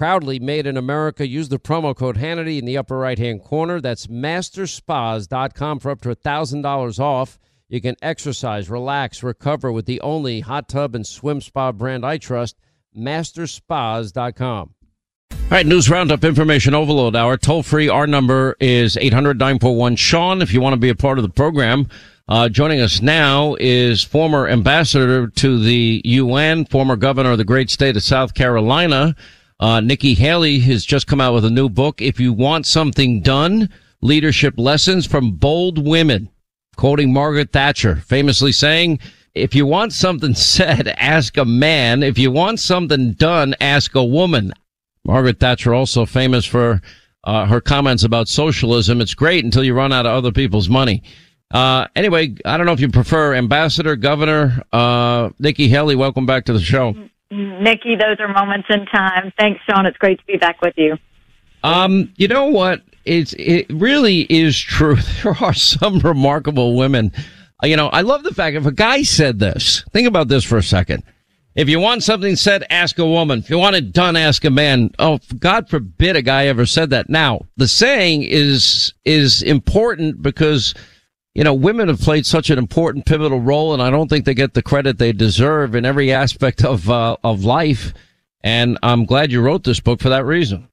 Proudly made in America. Use the promo code Hannity in the upper right hand corner. That's masterspas.com for up to $1,000 off. You can exercise, relax, recover with the only hot tub and swim spa brand I trust, masterspas.com. All right, news roundup, information overload hour. Toll free, our number is 800 941 Sean if you want to be a part of the program. Uh, joining us now is former ambassador to the UN, former governor of the great state of South Carolina, uh, Nikki Haley has just come out with a new book. If you want something done, leadership lessons from bold women, quoting Margaret Thatcher, famously saying, if you want something said, ask a man. If you want something done, ask a woman. Margaret Thatcher also famous for uh, her comments about socialism. It's great until you run out of other people's money. Uh, anyway, I don't know if you prefer ambassador, governor, uh, Nikki Haley. Welcome back to the show. Nikki, those are moments in time. Thanks, Sean. It's great to be back with you. Um, you know what? It's it really is true. There are some remarkable women. Uh, you know, I love the fact if a guy said this. Think about this for a second. If you want something said, ask a woman. If you want it done, ask a man. Oh, God forbid a guy ever said that. Now, the saying is is important because you know, women have played such an important, pivotal role, and I don't think they get the credit they deserve in every aspect of uh, of life. And I'm glad you wrote this book for that reason.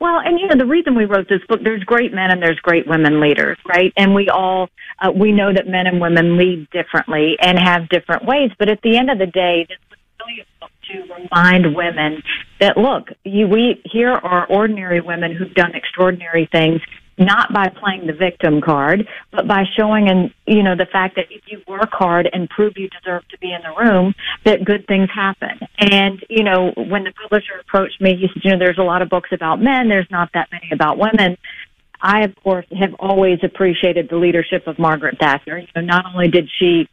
Well, and you know, the reason we wrote this book, there's great men and there's great women leaders, right? And we all, uh, we know that men and women lead differently and have different ways. But at the end of the day, this was really a book to remind women that look, you, we here are ordinary women who've done extraordinary things not by playing the victim card, but by showing and you know the fact that if you work hard and prove you deserve to be in the room, that good things happen. And you know when the publisher approached me, he said, you know, there's a lot of books about men, there's not that many about women. I of course have always appreciated the leadership of Margaret Thatcher. You know, not only did she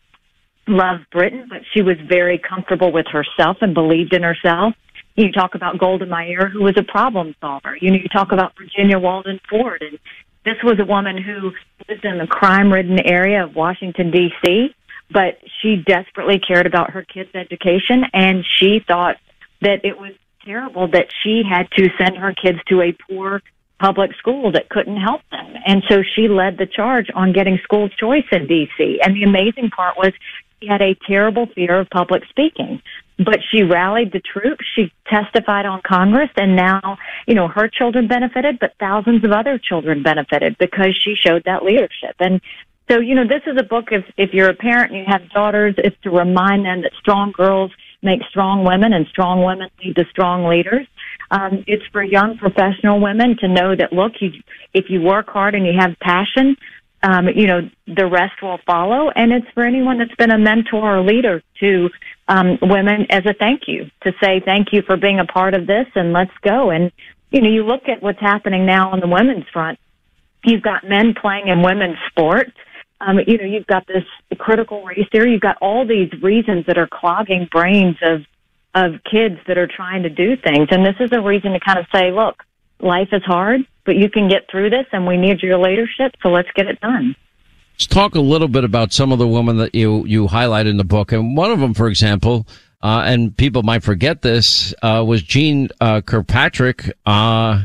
love Britain, but she was very comfortable with herself and believed in herself. You talk about Golda Meir, who was a problem solver. You know, you talk about Virginia Walden Ford, and this was a woman who lived in the crime-ridden area of Washington D.C., but she desperately cared about her kids' education, and she thought that it was terrible that she had to send her kids to a poor public school that couldn't help them. And so she led the charge on getting school choice in DC. And the amazing part was she had a terrible fear of public speaking but she rallied the troops. She testified on Congress, and now, you know, her children benefited, but thousands of other children benefited because she showed that leadership. And so, you know, this is a book. If if you're a parent and you have daughters, it's to remind them that strong girls make strong women, and strong women lead to strong leaders. Um, it's for young professional women to know that look, you if you work hard and you have passion, um, you know, the rest will follow. And it's for anyone that's been a mentor or leader to um, women as a thank you to say thank you for being a part of this and let's go. And you know, you look at what's happening now on the women's front. You've got men playing in women's sports. Um, you know, you've got this critical race theory. You've got all these reasons that are clogging brains of of kids that are trying to do things. And this is a reason to kind of say, look, life is hard, but you can get through this and we need your leadership. So let's get it done. Let's talk a little bit about some of the women that you, you highlight in the book. And one of them, for example, uh, and people might forget this, uh, was Jeane uh, Kirkpatrick. Uh,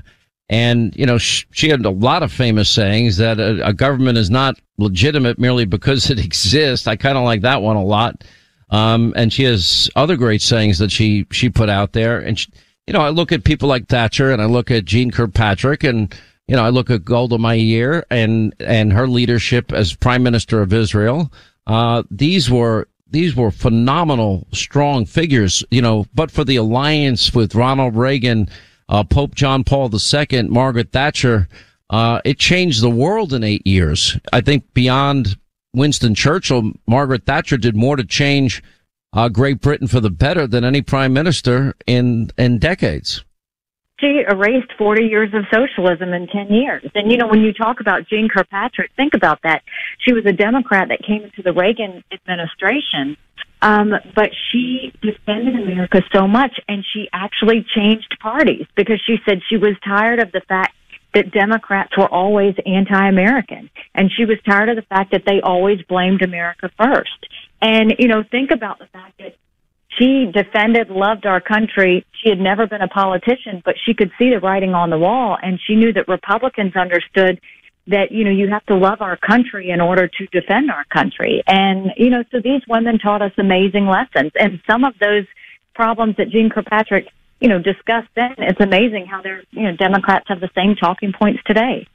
and, you know, sh- she had a lot of famous sayings that a, a government is not legitimate merely because it exists. I kind of like that one a lot. Um, and she has other great sayings that she, she put out there. And, she, you know, I look at people like Thatcher and I look at Jeane Kirkpatrick and, you know, I look at Golda Meir and, and her leadership as prime minister of Israel. Uh, these were, these were phenomenal, strong figures, you know, but for the alliance with Ronald Reagan, uh, Pope John Paul II, Margaret Thatcher, uh, it changed the world in eight years. I think beyond Winston Churchill, Margaret Thatcher did more to change uh, Great Britain for the better than any prime minister in in decades. She erased 40 years of socialism in 10 years. And, you know, when you talk about Jeane Kirkpatrick, think about that. She was a Democrat that came into the Reagan administration, um, but she defended America so much and she actually changed parties because she said she was tired of the fact that Democrats were always anti-American. And she was tired of the fact that they always blamed America first. And, you know, think about the fact she defended, loved our country. She had never been a politician, but she could see the writing on the wall and she knew that Republicans understood that, you know, you have to love our country in order to defend our country. And, you know, so these women taught us amazing lessons. And some of those problems that Jeane Kirkpatrick you know, discussed then. It's amazing how they're, you know, Democrats have the same talking points today.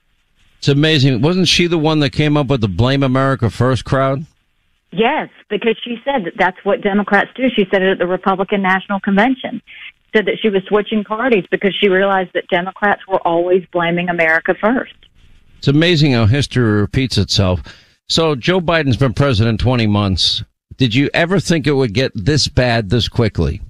It's amazing. Wasn't she the one that came up with the Blame America First crowd? Yes, because she said that that's what Democrats do. She said it at the Republican National Convention. Said that she was switching parties because she realized that Democrats were always blaming America first. It's amazing how history repeats itself. So Joe Biden's been president 20 months. Did you ever think it would get this bad this quickly?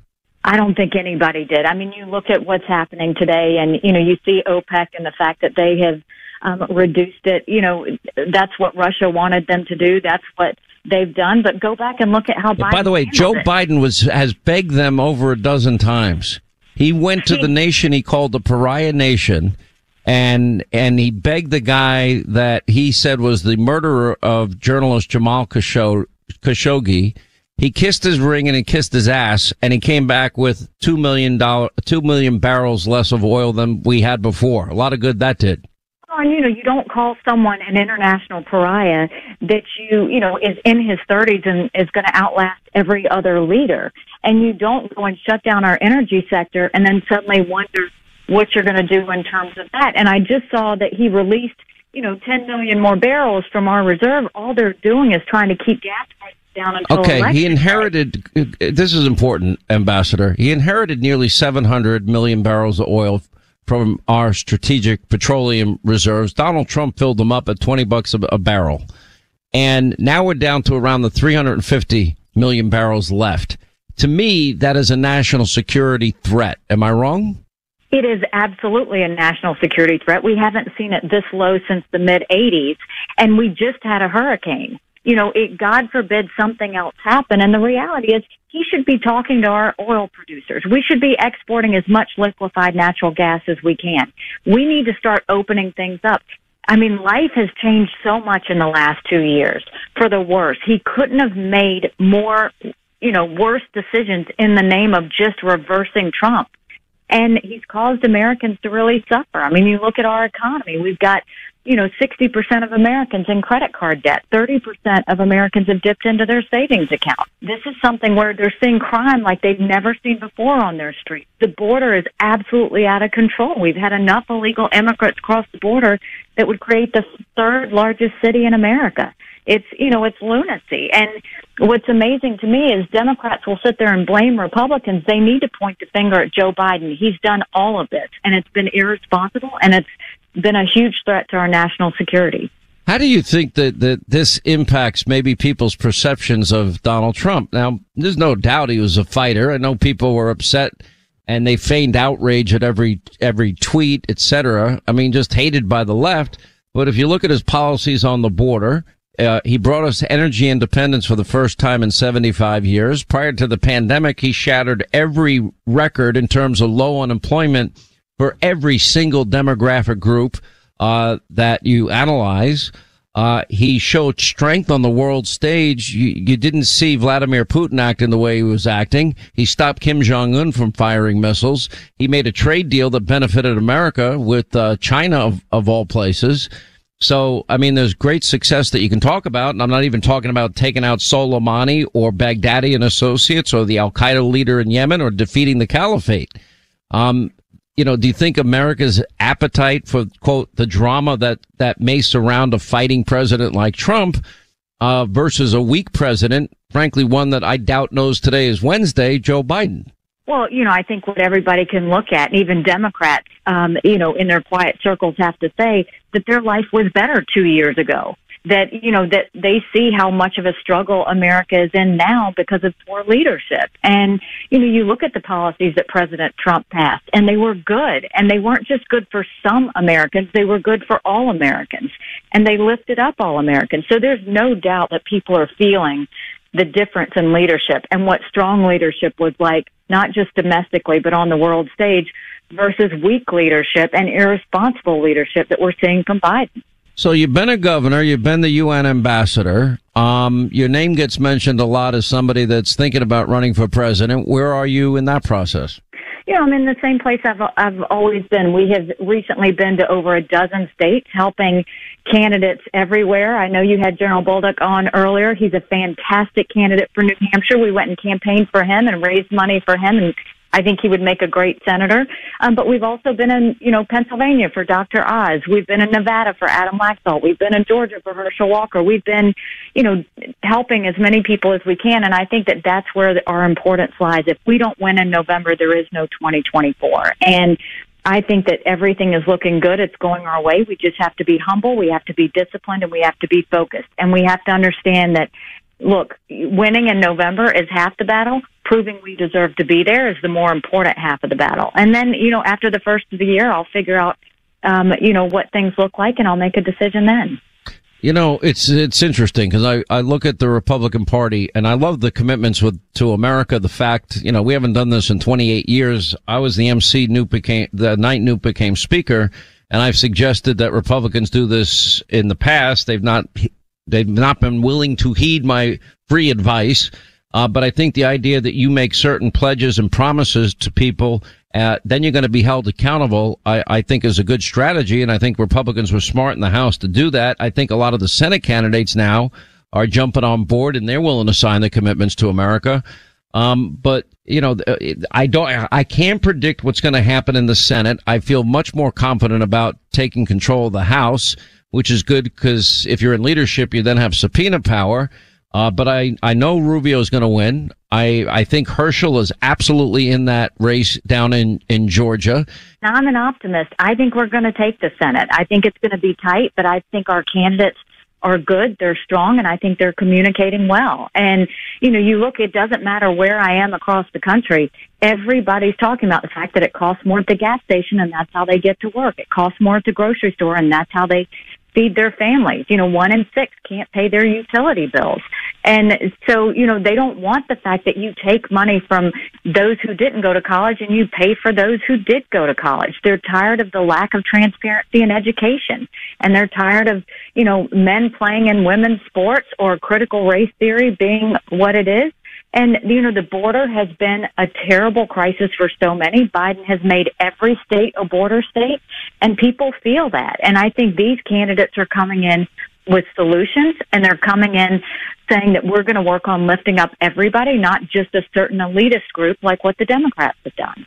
I don't think anybody did. I mean, you look at what's happening today and, you know, you see OPEC and the fact that they have um, reduced it. You know, that's what Russia wanted them to do. That's what they've done. But go back and look at how Biden. By the way, Joe it. Biden was has begged them over a dozen times. He went to the nation he called the pariah nation, and and he begged the guy that he said was the murderer of journalist Jamal Khashoggi he kissed his ring and he kissed his ass, and he came back with two million dollar, two million barrels less of oil than we had before. A lot of good that did. And you know, you don't call someone an international pariah that you, you know, is in his 30s and is going to outlast every other leader. And you don't go and shut down our energy sector and then suddenly wonder what you're going to do in terms of that. And I just saw that he released, you know, 10 million more barrels from our reserve. All they're doing is trying to keep gas prices down until okay election he inherited this is important ambassador he inherited nearly 700 million barrels of oil from our strategic petroleum reserves. Donald trump filled them up at 20 bucks a, a barrel. And now we're down to around the 350 million barrels left. To me that is a national security threat. Am i wrong? It is absolutely a national security threat. We haven't seen it this low since the mid 80s, and we just had a hurricane you know, it, God forbid something else happen. And the reality is he should be talking to our oil producers. We should be exporting as much liquefied natural gas as we can. We need to start opening things up. I mean, life has changed so much in the last two years for the worse. He couldn't have made more, you know, worse decisions in the name of just reversing Trump. And he's caused Americans to really suffer. I mean, you look at our economy. We've got you know, 60% of Americans in credit card debt. 30% of Americans have dipped into their savings account. This is something where they're seeing crime like they've never seen before on their streets. The border is absolutely out of control. We've had enough illegal immigrants cross the border that would create the third largest city in America. It's, you know, it's lunacy. And what's amazing to me is Democrats will sit there and blame Republicans. They need to point the finger at Joe Biden. He's done all of this and it's been irresponsible and it's been a huge threat to our national security. How do you think that, that this impacts maybe people's perceptions of Donald Trump? Now, there's no doubt he was a fighter. I know people were upset and they feigned outrage at every every tweet, etc. I mean, just hated by the left. But if you look at his policies on the border, Uh, he brought us energy independence for the first time in 75 years. Prior to the pandemic, he shattered every record in terms of low unemployment for every single demographic group uh, that you analyze. Uh, he showed strength on the world stage. You, you, didn't see Vladimir Putin acting the way he was acting. He stopped Kim Jong Un from firing missiles. He made a trade deal that benefited America with uh, China of, of all places. So, I mean, there's great success that you can talk about, and I'm not even talking about taking out Soleimani or Baghdadi and associates or the Al Qaeda leader in Yemen or defeating the caliphate. Um, you know, do you think America's appetite for quote the drama that that may surround a fighting president like Trump uh, versus a weak president, frankly, one that I doubt knows today is Wednesday, Joe Biden? Well, you know, I think what everybody can look at, and even Democrats, um, you know, in their quiet circles have to say that their life was better two years ago that you know that they see how much of a struggle America is in now because of poor leadership. And you know, you look at the policies that President Trump passed, and they were good, and they weren't just good for some Americans; they were good for all Americans, and they lifted up all Americans. So there's no doubt that people are feeling the difference in leadership and what strong leadership was like, not just domestically, but on the world stage versus weak leadership and irresponsible leadership that we're seeing from Biden. So you've been a governor, you've been the UN ambassador. Um, your name gets mentioned a lot as somebody that's thinking about running for president. Where are you in that process? Yeah, I'm in the same place I've I've always been. We have recently been to over a dozen states, helping candidates everywhere. I know you had General Bolduc on earlier. He's a fantastic candidate for New Hampshire. We went and campaigned for him and raised money for him and I think he would make a great senator. Um, but we've also been in, you know, Pennsylvania for Dr. Oz. We've been in Nevada for Adam Laxalt. We've been in Georgia for Herschel Walker. We've been, you know, helping as many people as we can. And I think that that's where our importance lies. If we don't win in November, there is no 2024. And I think that everything is looking good. It's going our way. We just have to be humble. We have to be disciplined and we have to be focused. And we have to understand that look, winning in November is half the battle. Proving we deserve to be there is the more important half of the battle. And then, you know, after the first of the year, I'll figure out, um, you know, what things look like and I'll make a decision then. You know, it's it's interesting because I, I look at the Republican Party and I love the commitments with to America. The fact, you know, we haven't done this in 28 years. I was the MC. Newt became the night Newt became Speaker, and I've suggested that Republicans do this in the past. They've not They've not been willing to heed my free advice. Uh, but I think the idea that you make certain pledges and promises to people, uh, then you're going to be held accountable, I, I, think is a good strategy. And I think Republicans were smart in the House to do that. I think a lot of the Senate candidates now are jumping on board and they're willing to sign the commitments to America. Um, but you know, uh, I don't, I can't predict what's going to happen in the Senate. I feel much more confident about taking control of the House which is good because if you're in leadership, you then have subpoena power. Uh, but I, I know Rubio is going to win. I, I think Herschel is absolutely in that race down in, in Georgia. Now, I'm an optimist. I think we're going to take the Senate. I think it's going to be tight, but I think our candidates are good, they're strong, and I think they're communicating well. And, you know, you look, it doesn't matter where I am across the country. Everybody's talking about the fact that it costs more at the gas station and that's how they get to work. It costs more at the grocery store and that's how they feed their families. You know, one in six can't pay their utility bills. And so, you know, they don't want the fact that you take money from those who didn't go to college and you pay for those who did go to college. They're tired of the lack of transparency in education. And they're tired of, you know, men playing in women's sports or critical race theory being what it is. And, you know, the border has been a terrible crisis for so many. Biden has made every state a border state, and people feel that. And I think these candidates are coming in with solutions, and they're coming in saying that we're going to work on lifting up everybody, not just a certain elitist group like what the Democrats have done.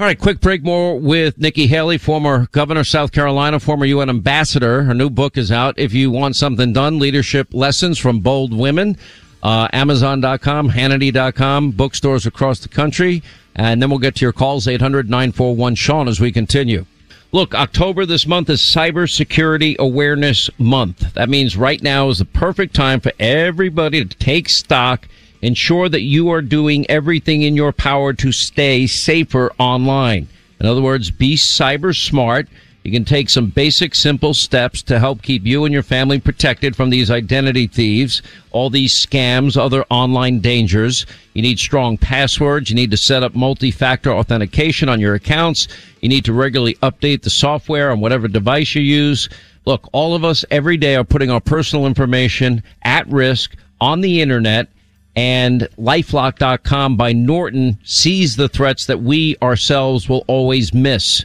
All right, quick break more with Nikki Haley, former governor of South Carolina, former UN ambassador. Her new book is out. If you want something done, leadership lessons from bold women uh, Amazon.com, Hannity.com, bookstores across the country. And then we'll get to your calls, 800 941 Sean, as we continue. Look, October this month is Cybersecurity Awareness Month. That means right now is the perfect time for everybody to take stock, ensure that you are doing everything in your power to stay safer online. In other words, be cyber smart You can take some basic, simple steps to help keep you and your family protected from these identity thieves, all these scams, other online dangers. You need strong passwords. You need to set up multi-factor authentication on your accounts. You need to regularly update the software on whatever device you use. Look, all of us every day are putting our personal information at risk on the internet and lifelock.com by Norton sees the threats that we ourselves will always miss.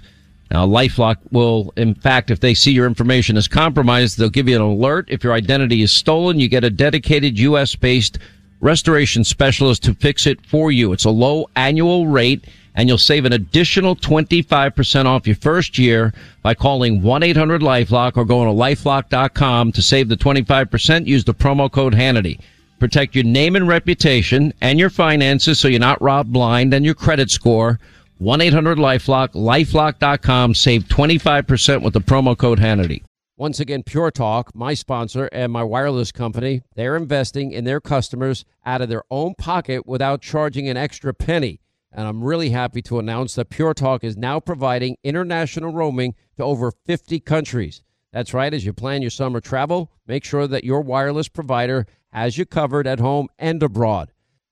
Now, LifeLock will, in fact, if they see your information is compromised, they'll give you an alert. If your identity is stolen, you get a dedicated U.S. based restoration specialist to fix it for you. It's a low annual rate and you'll save an additional 25% off your first year by calling 1-800-LifeLock or going to lifelock.com to save the 25%. Use the promo code Hannity. Protect your name and reputation and your finances so you're not robbed blind and your credit score. 1-800-LifeLock, lifelock.com. Save 25% with the promo code Hannity. Once again, Pure Talk, my sponsor and my wireless company, they're investing in their customers out of their own pocket without charging an extra penny. And I'm really happy to announce that Pure Talk is now providing international roaming to over 50 countries. That's right. As you plan your summer travel, make sure that your wireless provider has you covered at home and abroad.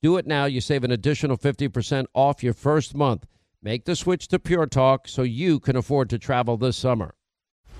Do it now. You save an additional 50% off your first month. Make the switch to Pure Talk so you can afford to travel this summer.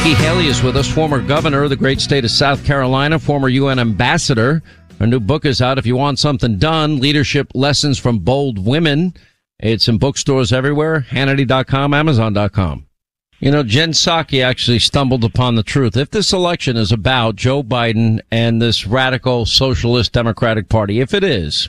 Nikki Haley is with us, former governor of the great state of South Carolina, former UN ambassador. Her new book is out. If you want something done, leadership lessons from bold women. It's in bookstores everywhere. Hannity.com, Amazon.com. You know, Jen Psaki actually stumbled upon the truth. If this election is about Joe Biden and this radical socialist Democratic Party, if it is,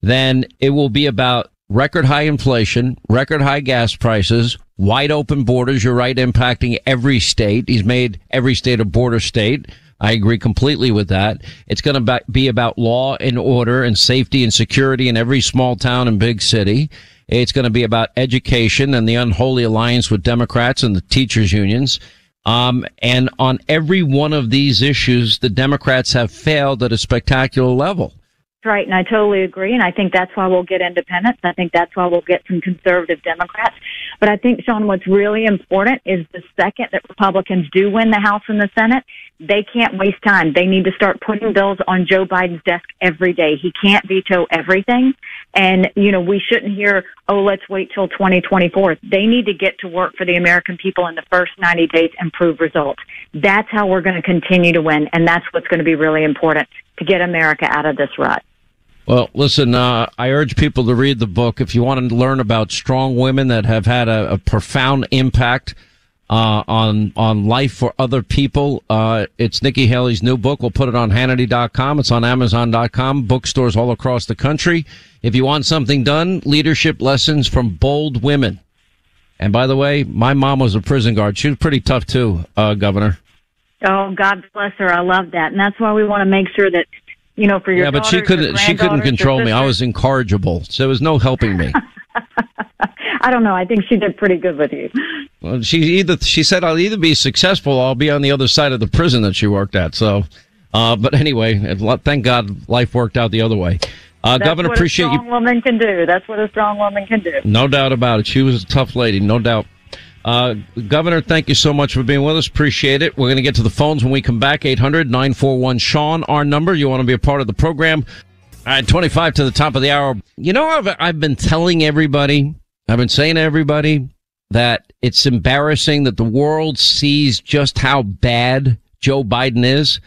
then it will be about record high inflation, record high gas prices, wide open borders. You're right, impacting every state. He's made every state a border state. I agree completely with that. It's going to be about law and order and safety and security in every small town and big city. It's going to be about education and the unholy alliance with Democrats and the teachers unions. Um, and on every one of these issues, the Democrats have failed at a spectacular level. Right, and I totally agree, and I think that's why we'll get independents. I think that's why we'll get some conservative Democrats. But I think, Sean, what's really important is the second that Republicans do win the House and the Senate, they can't waste time. They need to start putting bills on Joe Biden's desk every day. He can't veto everything. And, you know, we shouldn't hear, oh, let's wait till 2024. They need to get to work for the American people in the first 90 days and prove results. That's how we're going to continue to win. And that's what's going to be really important to get America out of this rut. Well, listen, uh, I urge people to read the book. If you want to learn about strong women that have had a, a profound impact uh, on on life for other people, uh, it's Nikki Haley's new book. We'll put it on Hannity.com. It's on Amazon.com, bookstores all across the country. If you want something done, leadership lessons from bold women. And by the way, my mom was a prison guard. She was pretty tough too, uh, Governor. Oh, God bless her. I love that, and that's why we want to make sure that you know, for your yeah, but she couldn't. She couldn't control me. I was incorrigible, so there was no helping me. I don't know. I think she did pretty good with you. Well, she either she said I'll either be successful or I'll be on the other side of the prison that she worked at. So, uh, but anyway, thank God life worked out the other way. Uh, That's Governor, what appreciate a you. woman can do. That's what a strong woman can do. No doubt about it. She was a tough lady, no doubt. Uh, Governor, thank you so much for being with us. Appreciate it. We're going to get to the phones when we come back. 800 941 Sean, our number. You want to be a part of the program. All right, 25 to the top of the hour. You know, I've, I've been telling everybody, I've been saying to everybody that it's embarrassing that the world sees just how bad Joe Biden is.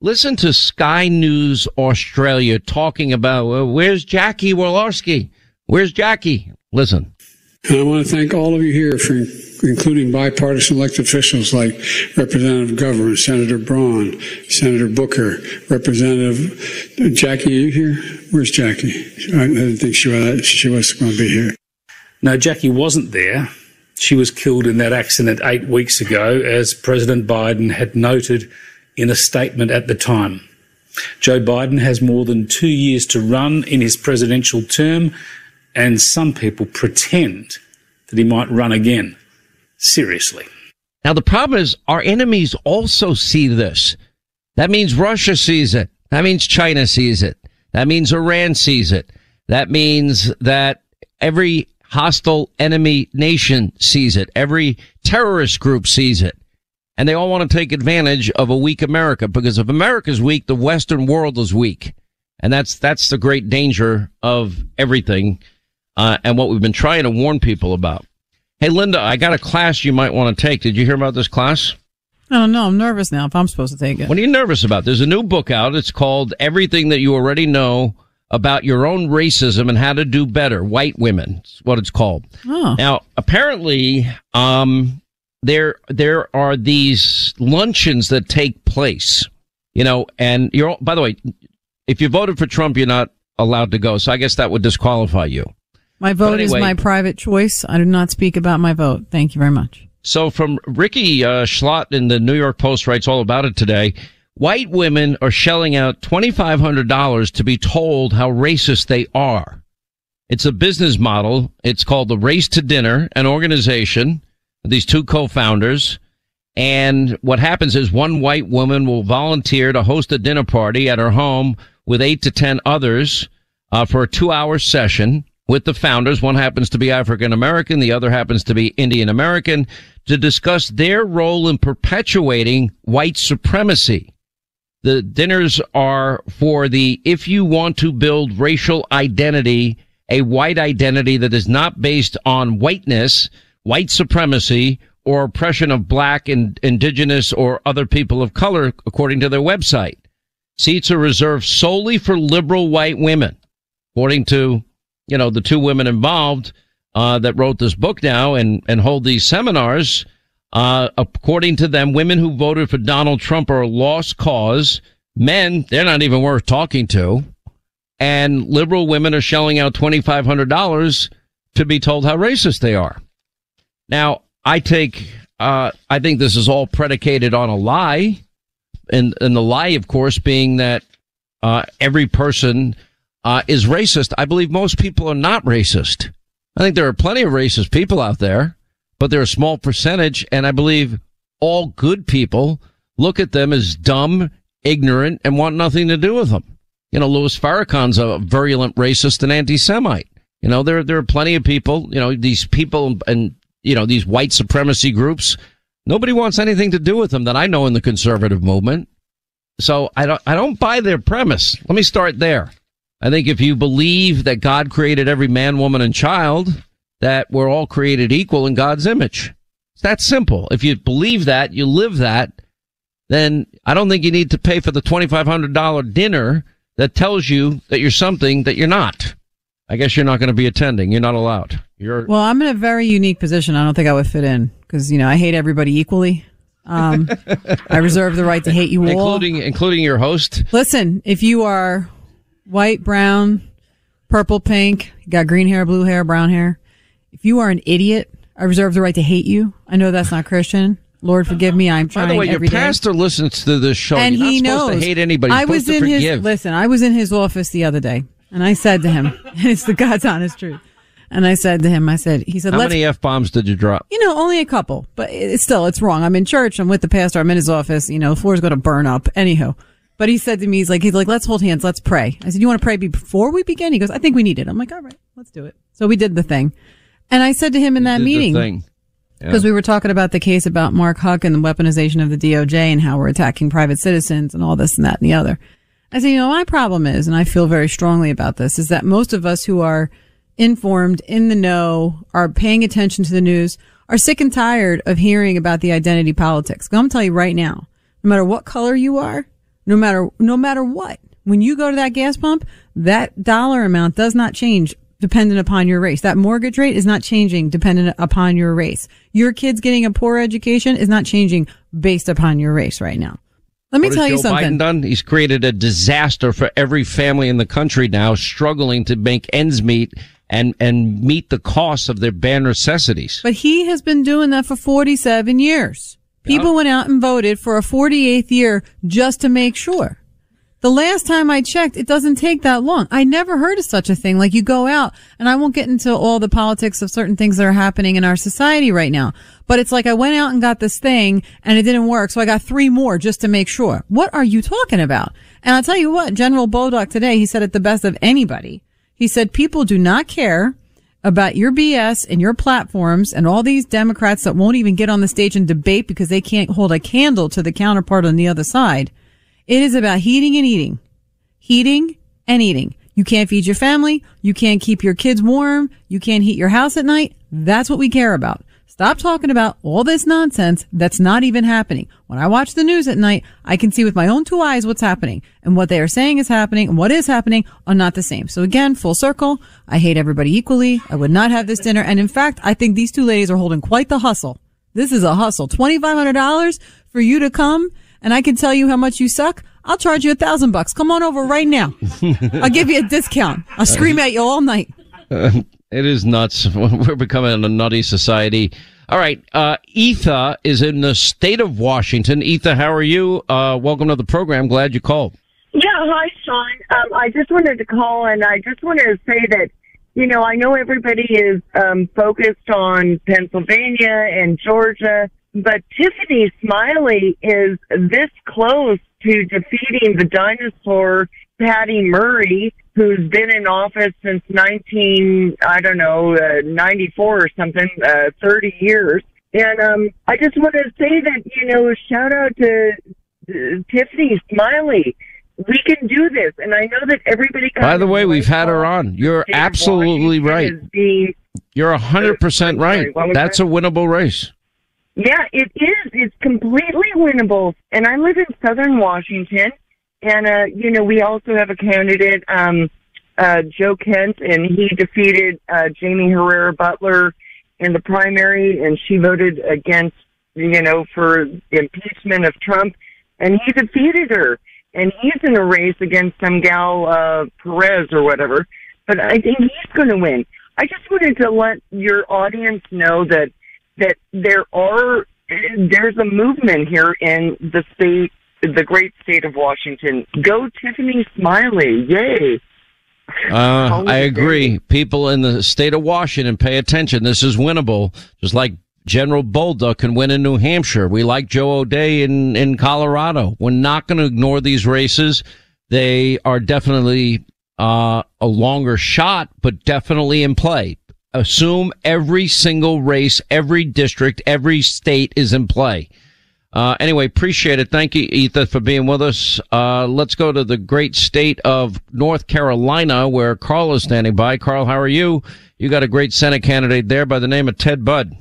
Listen to Sky News Australia talking about, well, where's Jackie Walorski? Where's Jackie? Listen. And I want to thank all of you here for including bipartisan elected officials like Representative Governor, Senator Braun, Senator Booker, Representative Jackie. Are you here? Where's Jackie? I didn't think she was, she was going to be here. No, Jackie wasn't there. She was killed in that accident eight weeks ago, as President Biden had noted in a statement at the time. Joe Biden has more than two years to run in his presidential term, and some people pretend that he might run again. Seriously. Now, the problem is our enemies also see this. That means Russia sees it. That means China sees it. That means Iran sees it. That means that every hostile enemy nation sees it. Every terrorist group sees it. And they all want to take advantage of a weak America because if America's weak, the Western world is weak. And that's, that's the great danger of everything, uh, and what we've been trying to warn people about. Hey, Linda, I got a class you might want to take. Did you hear about this class? I don't know. I'm nervous now if I'm supposed to take it. What are you nervous about? There's a new book out. It's called Everything That You Already Know About Your Own Racism and How to Do Better. White Women. It's what it's called. Oh. Now, apparently, um, there there are these luncheons that take place, you know, and you're by the way, if you voted for Trump, you're not allowed to go. So I guess that would disqualify you. My vote But is my private choice. I do not speak about my vote. Thank you very much. So from Rikki uh, Schlott in the New York Post writes all about it today. White women are shelling out $2,500 to be told how racist they are. It's a business model. It's called the Race to Dinner, an organization, these two co-founders. And what happens is one white woman will volunteer to host a dinner party at her home with eight to 10 others uh, for a two hour session with the founders. One happens to be African American. The other happens to be Indian American to discuss their role in perpetuating white supremacy. The dinners are for the, if you want to build racial identity, a white identity that is not based on whiteness, white supremacy, or oppression of black and indigenous or other people of color, according to their website. Seats are reserved solely for liberal white women, according to, you know, the two women involved, uh, that wrote this book now and, and hold these seminars. Uh, according to them, women who voted for Donald Trump are a lost cause. Men, they're not even worth talking to. And liberal women are shelling out $2,500 to be told how racist they are. Now, I take, uh, I think this is all predicated on a lie. And, and the lie, of course, being that, uh, every person, uh, is racist. I believe most people are not racist. I think there are plenty of racist people out there, but they're a small percentage. And I believe all good people look at them as dumb, ignorant, and want nothing to do with them. You know, Louis Farrakhan's a virulent racist and anti-Semite. You know, there, there are plenty of people, you know, these people and, you know, these white supremacy groups. Nobody wants anything to do with them that I know in the conservative movement. So I don't, I don't buy their premise. Let me start there. I think if you believe that God created every man, woman, and child, that we're all created equal in God's image. It's that simple. If you believe that, you live that, then I don't think you need to pay for the $2,500 dinner that tells you that you're something that you're not. I guess you're not going to be attending. You're not allowed. You're Well, I'm in a very unique position. I don't think I would fit in because, you know, I hate everybody equally. Um, I reserve the right to hate you all. including including your host. Listen, if you are white, brown, purple, pink, you got green hair, blue hair, brown hair, if you are an idiot, I reserve the right to hate you. I know that's not Christian. Lord forgive me. I'm By trying the way, your every day. pastor listens to this show. and you're he knows. to hate anybody. You're I was in his listen. I was in his office the other day, and I said to him, and it's the God's honest truth. And I said to him, I said, he said, How many f bombs did you drop? you know, only a couple, but it's still, it's wrong. I'm in church. I'm with the pastor. I'm in his office. You know, the floor's going to burn up. Anyhow. But he said to me, he's like, he's like, let's hold hands. Let's pray. I said, you want to pray before we begin? He goes, I think we need it. I'm like, all right, let's do it. So we did the thing. And I said to him in that meeting, because we were talking about the case about Mark Houck and the weaponization of the DOJ and how we're attacking private citizens and all this and that and the other. I said, you know, my problem is, and I feel very strongly about this, is that most of us who are informed, in the know, are paying attention to the news, are sick and tired of hearing about the identity politics. I'm going to tell you right now, no matter what color you are, no matter, no matter what, when you go to that gas pump, that dollar amount does not change dependent upon your race. That mortgage rate is not changing dependent upon your race. Your kids getting a poor education is not changing based upon your race right now. Let me What tell you Joe something. Biden done? He's created a disaster for every family in the country now, struggling to make ends meet and and meet the costs of their bare necessities. But he has been doing that for 47 years. People went out and voted for a 48th year just to make sure. The last time I checked, it doesn't take that long. I never heard of such a thing. Like you go out, and I won't get into all the politics of certain things that are happening in our society right now. But it's like I went out and got this thing and it didn't work. So I got three more just to make sure. What are you talking about? And I'll tell you what, General Bolduc today, he said it the best of anybody. He said people do not care about your BS and your platforms and all these Democrats that won't even get on the stage and debate because they can't hold a candle to the counterpart on the other side. It is about heating and eating. Heating and eating. You can't feed your family. You can't keep your kids warm. You can't heat your house at night. That's what we care about. Stop talking about all this nonsense that's not even happening. When I watch the news at night, I can see with my own two eyes what's happening and what they are saying is happening and what is happening are not the same. So again, full circle. I hate everybody equally. I would not have this dinner. And in fact, I think these two ladies are holding quite the hustle This is a hustle. $2,500 for you to come and I can tell you how much you suck. I'll charge you a thousand bucks. Come on over right now. I'll give you a discount. I'll scream at you all night. it is nuts. We're becoming a nutty society. All right. Uh, Etha is in the state of Washington. Etha, how are you? Uh, welcome to the program. Glad you called. Yeah, hi, Sean. Um, I just wanted to call and I just wanted to say that, you know, I know everybody is um, focused on Pennsylvania and Georgia, but Tiffany Smiley is this close to defeating the dinosaur Patty Murray, who's been in office since 19, I don't know, uh, 94 or something, uh, 30 years. And um, I just want to say that, you know, shout out to uh, Tiffany Smiley. We can do this. And I know that everybody. By the way, we've had her on. You're absolutely right. Being, You're 100% right. That's a winnable race. Yeah, it is. It's completely winnable. And I live in southern Washington. And, uh, you know, we also have a candidate, um, uh, Joe Kent, and he defeated uh, Jaime Herrera Beutler in the primary, and she voted against, you know, for the impeachment of Trump, and he defeated her. And he's in a race against some gal, uh, Perez or whatever. But I think he's going to win. I just wanted to let your audience know that that there are there's a movement here in the state, the great state of Washington. Go Tiffany Smiley! Yay! Uh, I agree. People in the state of Washington pay attention. This is winnable. Just like General Bolduc can win in New Hampshire. We like Joe O'Dea in, in Colorado. We're not going to ignore these races. They are definitely, uh, a longer shot, but definitely in play. Assume every single race, every district, every state is in play. Uh, anyway, appreciate it. Thank you, Ethan, for being with us. Uh, let's go to the great state of North Carolina where Carl is standing by. Carl, how are you? You got a great Senate candidate there by the name of Ted Budd.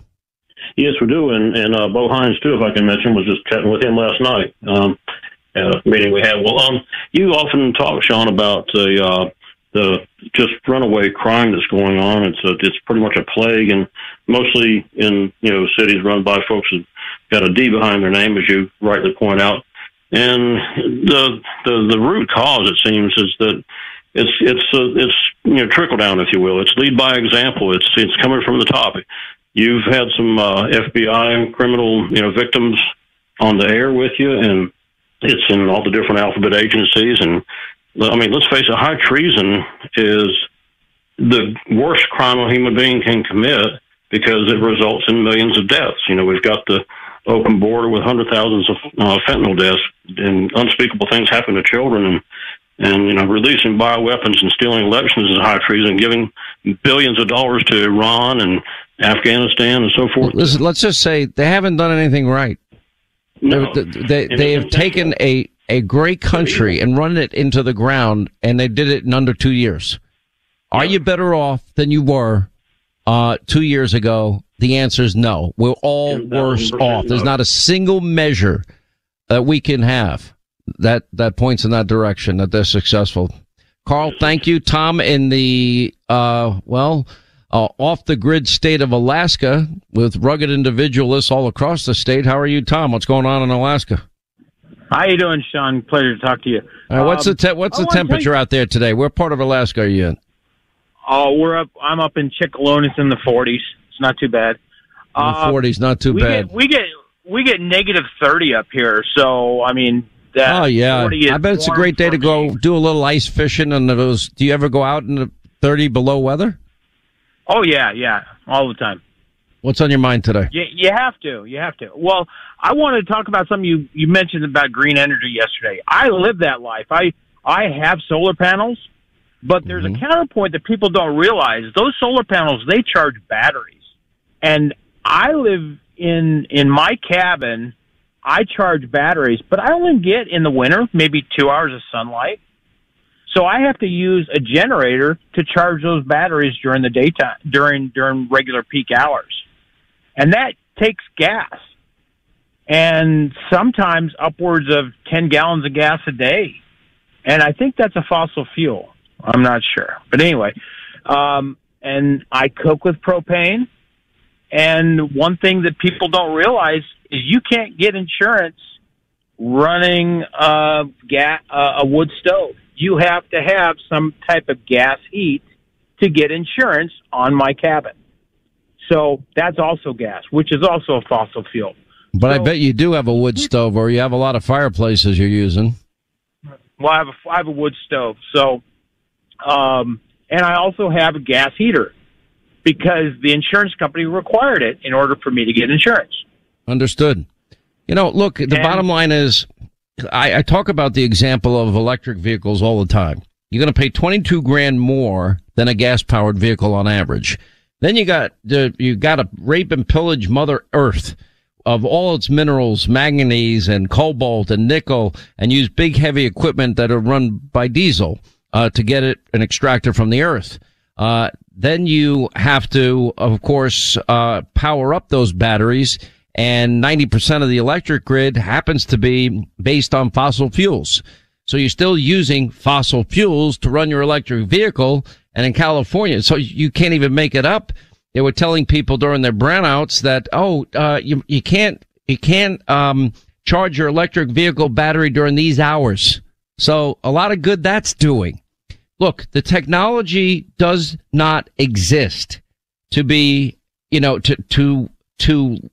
Yes, we do, and and uh, Bo Hines too, if I can mention, was just chatting with him last night um, at a meeting we had. Well, um, you often talk, Sean, about the uh, the just runaway crime that's going on. It's a, it's pretty much a plague, and mostly in you know cities run by folks who got a D behind their name, as you rightly point out. And the the the root cause, it seems, is that it's it's uh, it's you know trickle down, if you will. It's lead by example. It's it's coming from the top. You've had some uh, FBI criminal you know victims on the air with you, and it's in all the different alphabet agencies. And I mean, let's face it, high treason is the worst crime a human being can commit because it results in millions of deaths. You know, we've got the open border with hundred thousands of uh, fentanyl deaths, and unspeakable things happen to children. And and you know, releasing bioweapons and stealing elections is high treason. Giving billions of dollars to Iran and Afghanistan and so forth. Listen, let's just say they haven't done anything right. No. They, they, they have taken a, a great country and run it into the ground, and they did it in under two years. Are you better off than you were uh, two years ago? The answer is no. We're all worse off. There's not a single measure that we can have that that points in that direction that they're successful. Carl, thank you. Tom in the uh, well uh, off the grid state of Alaska with rugged individualists all across the state. How are you, Tom? What's going on in Alaska? How are you doing, Sean? Pleasure to talk to you. All right, what's Um, the te- what's I the temperature you- out there today? What part of Alaska are you in? Oh, we're up. I'm up in Chickaloon. It's in the 40s. It's not too bad. In the Uh, 40s, not too we bad. Get, we get we get negative 30 up here. So I mean, that oh yeah, 40 is I bet it's a great day to go do a little ice fishing. And those, do you ever go out in the 30 below weather? Oh yeah, yeah, all the time. What's on your mind today? You, you have to. You have to. Well, I wanted to talk about something you you mentioned about green energy yesterday. I live that life. I I have solar panels, but there's Mm-hmm. a counterpoint that people don't realize. Those solar panels they charge batteries, and I live in in my cabin. I charge batteries, but I only get in the winter maybe two hours of sunlight. So I have to use a generator to charge those batteries during the daytime, during during regular peak hours and that takes gas and sometimes upwards of 10 gallons of gas a day and i think that's a fossil fuel i'm not sure but anyway um and i cook with propane And one thing that people don't realize is you can't get insurance running a, ga- uh, a wood stove. You have to have some type of gas heat to get insurance on my cabin. So that's also gas, which is also a fossil fuel. But I bet you do have a wood stove, or you have a lot of fireplaces you're using. Well, I have a, I have a wood stove. So, um, and I also have a gas heater because the insurance company required it in order for me to get insurance. Understood. You know, look, the bottom line is I, I talk about the example of electric vehicles all the time. You're going to pay 22 grand more than a gas powered vehicle on average. Then you got the, you got to rape and pillage Mother Earth of all its minerals, manganese and cobalt and nickel, and use big heavy equipment that are run by diesel uh, to get it and extract it from the earth. Uh, then you have to, of course, uh, power up those batteries, and 90% of the electric grid happens to be based on fossil fuels. So you're still using fossil fuels to run your electric vehicle. And in California, so you can't even make it up. They were telling people during their brownouts that, oh, uh, you, you can't, you can't, um, charge your electric vehicle battery during these hours. So a lot of good that's doing. Look, the technology does not exist to be, you know, to, to, to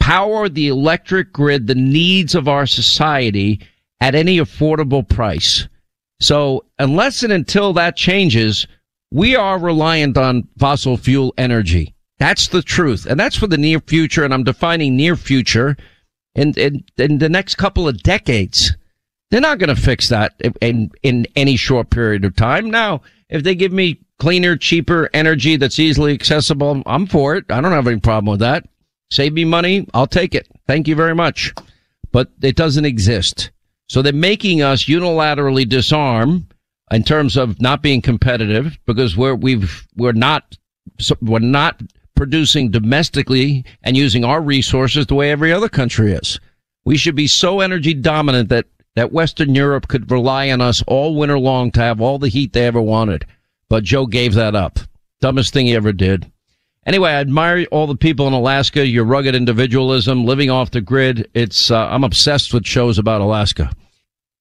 power the electric grid, the needs of our society at any affordable price. So unless and until that changes, we are reliant on fossil fuel energy. That's the truth. And that's for the near future. And I'm defining near future in, in, in the next couple of decades. They're not going to fix that in, in any short period of time. Now, if they give me cleaner, cheaper energy that's easily accessible, I'm for it. I don't have any problem with that. Save me money. I'll take it. Thank you very much. But it doesn't exist. So they're making us unilaterally disarm in terms of not being competitive because we're, we've, we're not, we're not producing domestically and using our resources the way every other country is. We should be so energy dominant that, that Western Europe could rely on us all winter long to have all the heat they ever wanted. But Joe gave that up. Dumbest thing he ever did. Anyway, I admire all the people in Alaska, your rugged individualism, living off the grid. It's, uh, I'm obsessed with shows about Alaska.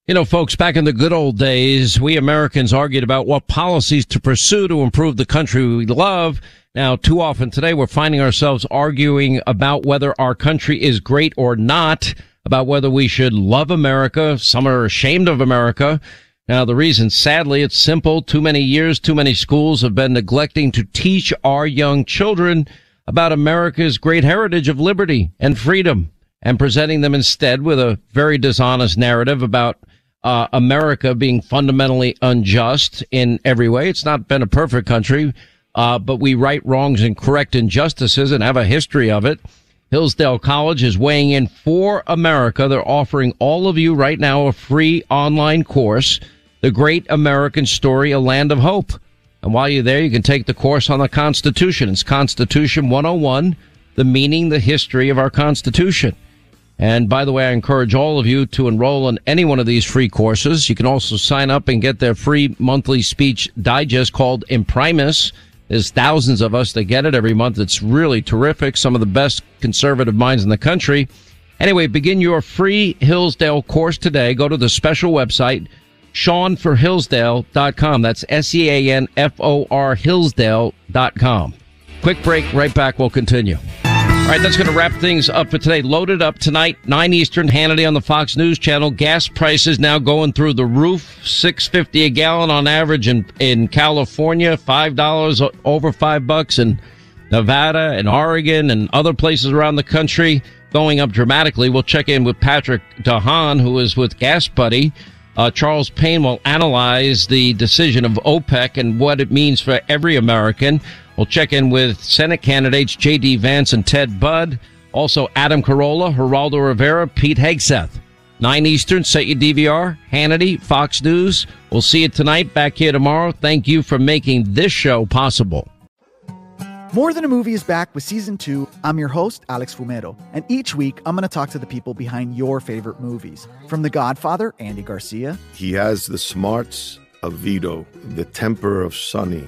You know, folks, back in the good old days, we Americans argued about what policies to pursue to improve the country we love. Now, too often today, we're finding ourselves arguing about whether our country is great or not, about whether we should love America. Some are ashamed of America. Now, the reason, sadly, it's simple. Too many years, too many schools have been neglecting to teach our young children about America's great heritage of liberty and freedom and presenting them instead with a very dishonest narrative about uh, America being fundamentally unjust in every way. It's not been a perfect country, uh, but we right wrongs and correct injustices and have a history of it. Hillsdale College is weighing in for America. They're offering all of you right now a free online course, The Great American Story, A Land of Hope. And while you're there, you can take the course on the Constitution. It's Constitution 101, the meaning, the history of our Constitution. And by the way, I encourage all of you to enroll in any one of these free courses. You can also sign up and get their free monthly speech digest called Imprimis. There's thousands of us that get it every month. It's really terrific. Some of the best conservative minds in the country. Anyway, begin your free Hillsdale course today. Go to the special website, seanforhillsdale.com. That's S-E-A-N-F-O-R Hillsdale.com. Quick break. Right back. We'll continue. All right, that's going to wrap things up for today. Loaded up tonight, 9 Eastern, Hannity on the Fox News Channel. Gas prices now going through the roof. 650 a gallon on average in, in California, $5 over 5 bucks in Nevada and Oregon and other places around the country going up dramatically. We'll check in with Patrick De Haan, who is with Gas Buddy. Uh, Charles Payne will analyze the decision of OPEC and what it means for every American. We'll check in with Senate candidates J.D. Vance and Ted Budd. Also, Adam Carolla, Geraldo Rivera, Pete Hegseth. 9 Eastern, set your DVR, Hannity, Fox News. We'll see you tonight, back here tomorrow. Thank you for making this show possible. More Than a Movie is back with season two. I'm your host, Alex Fumero, and each week I'm going to talk to the people behind your favorite movies. From The Godfather, Andy Garcia. He has the smarts of Vito, the temper of Sonny,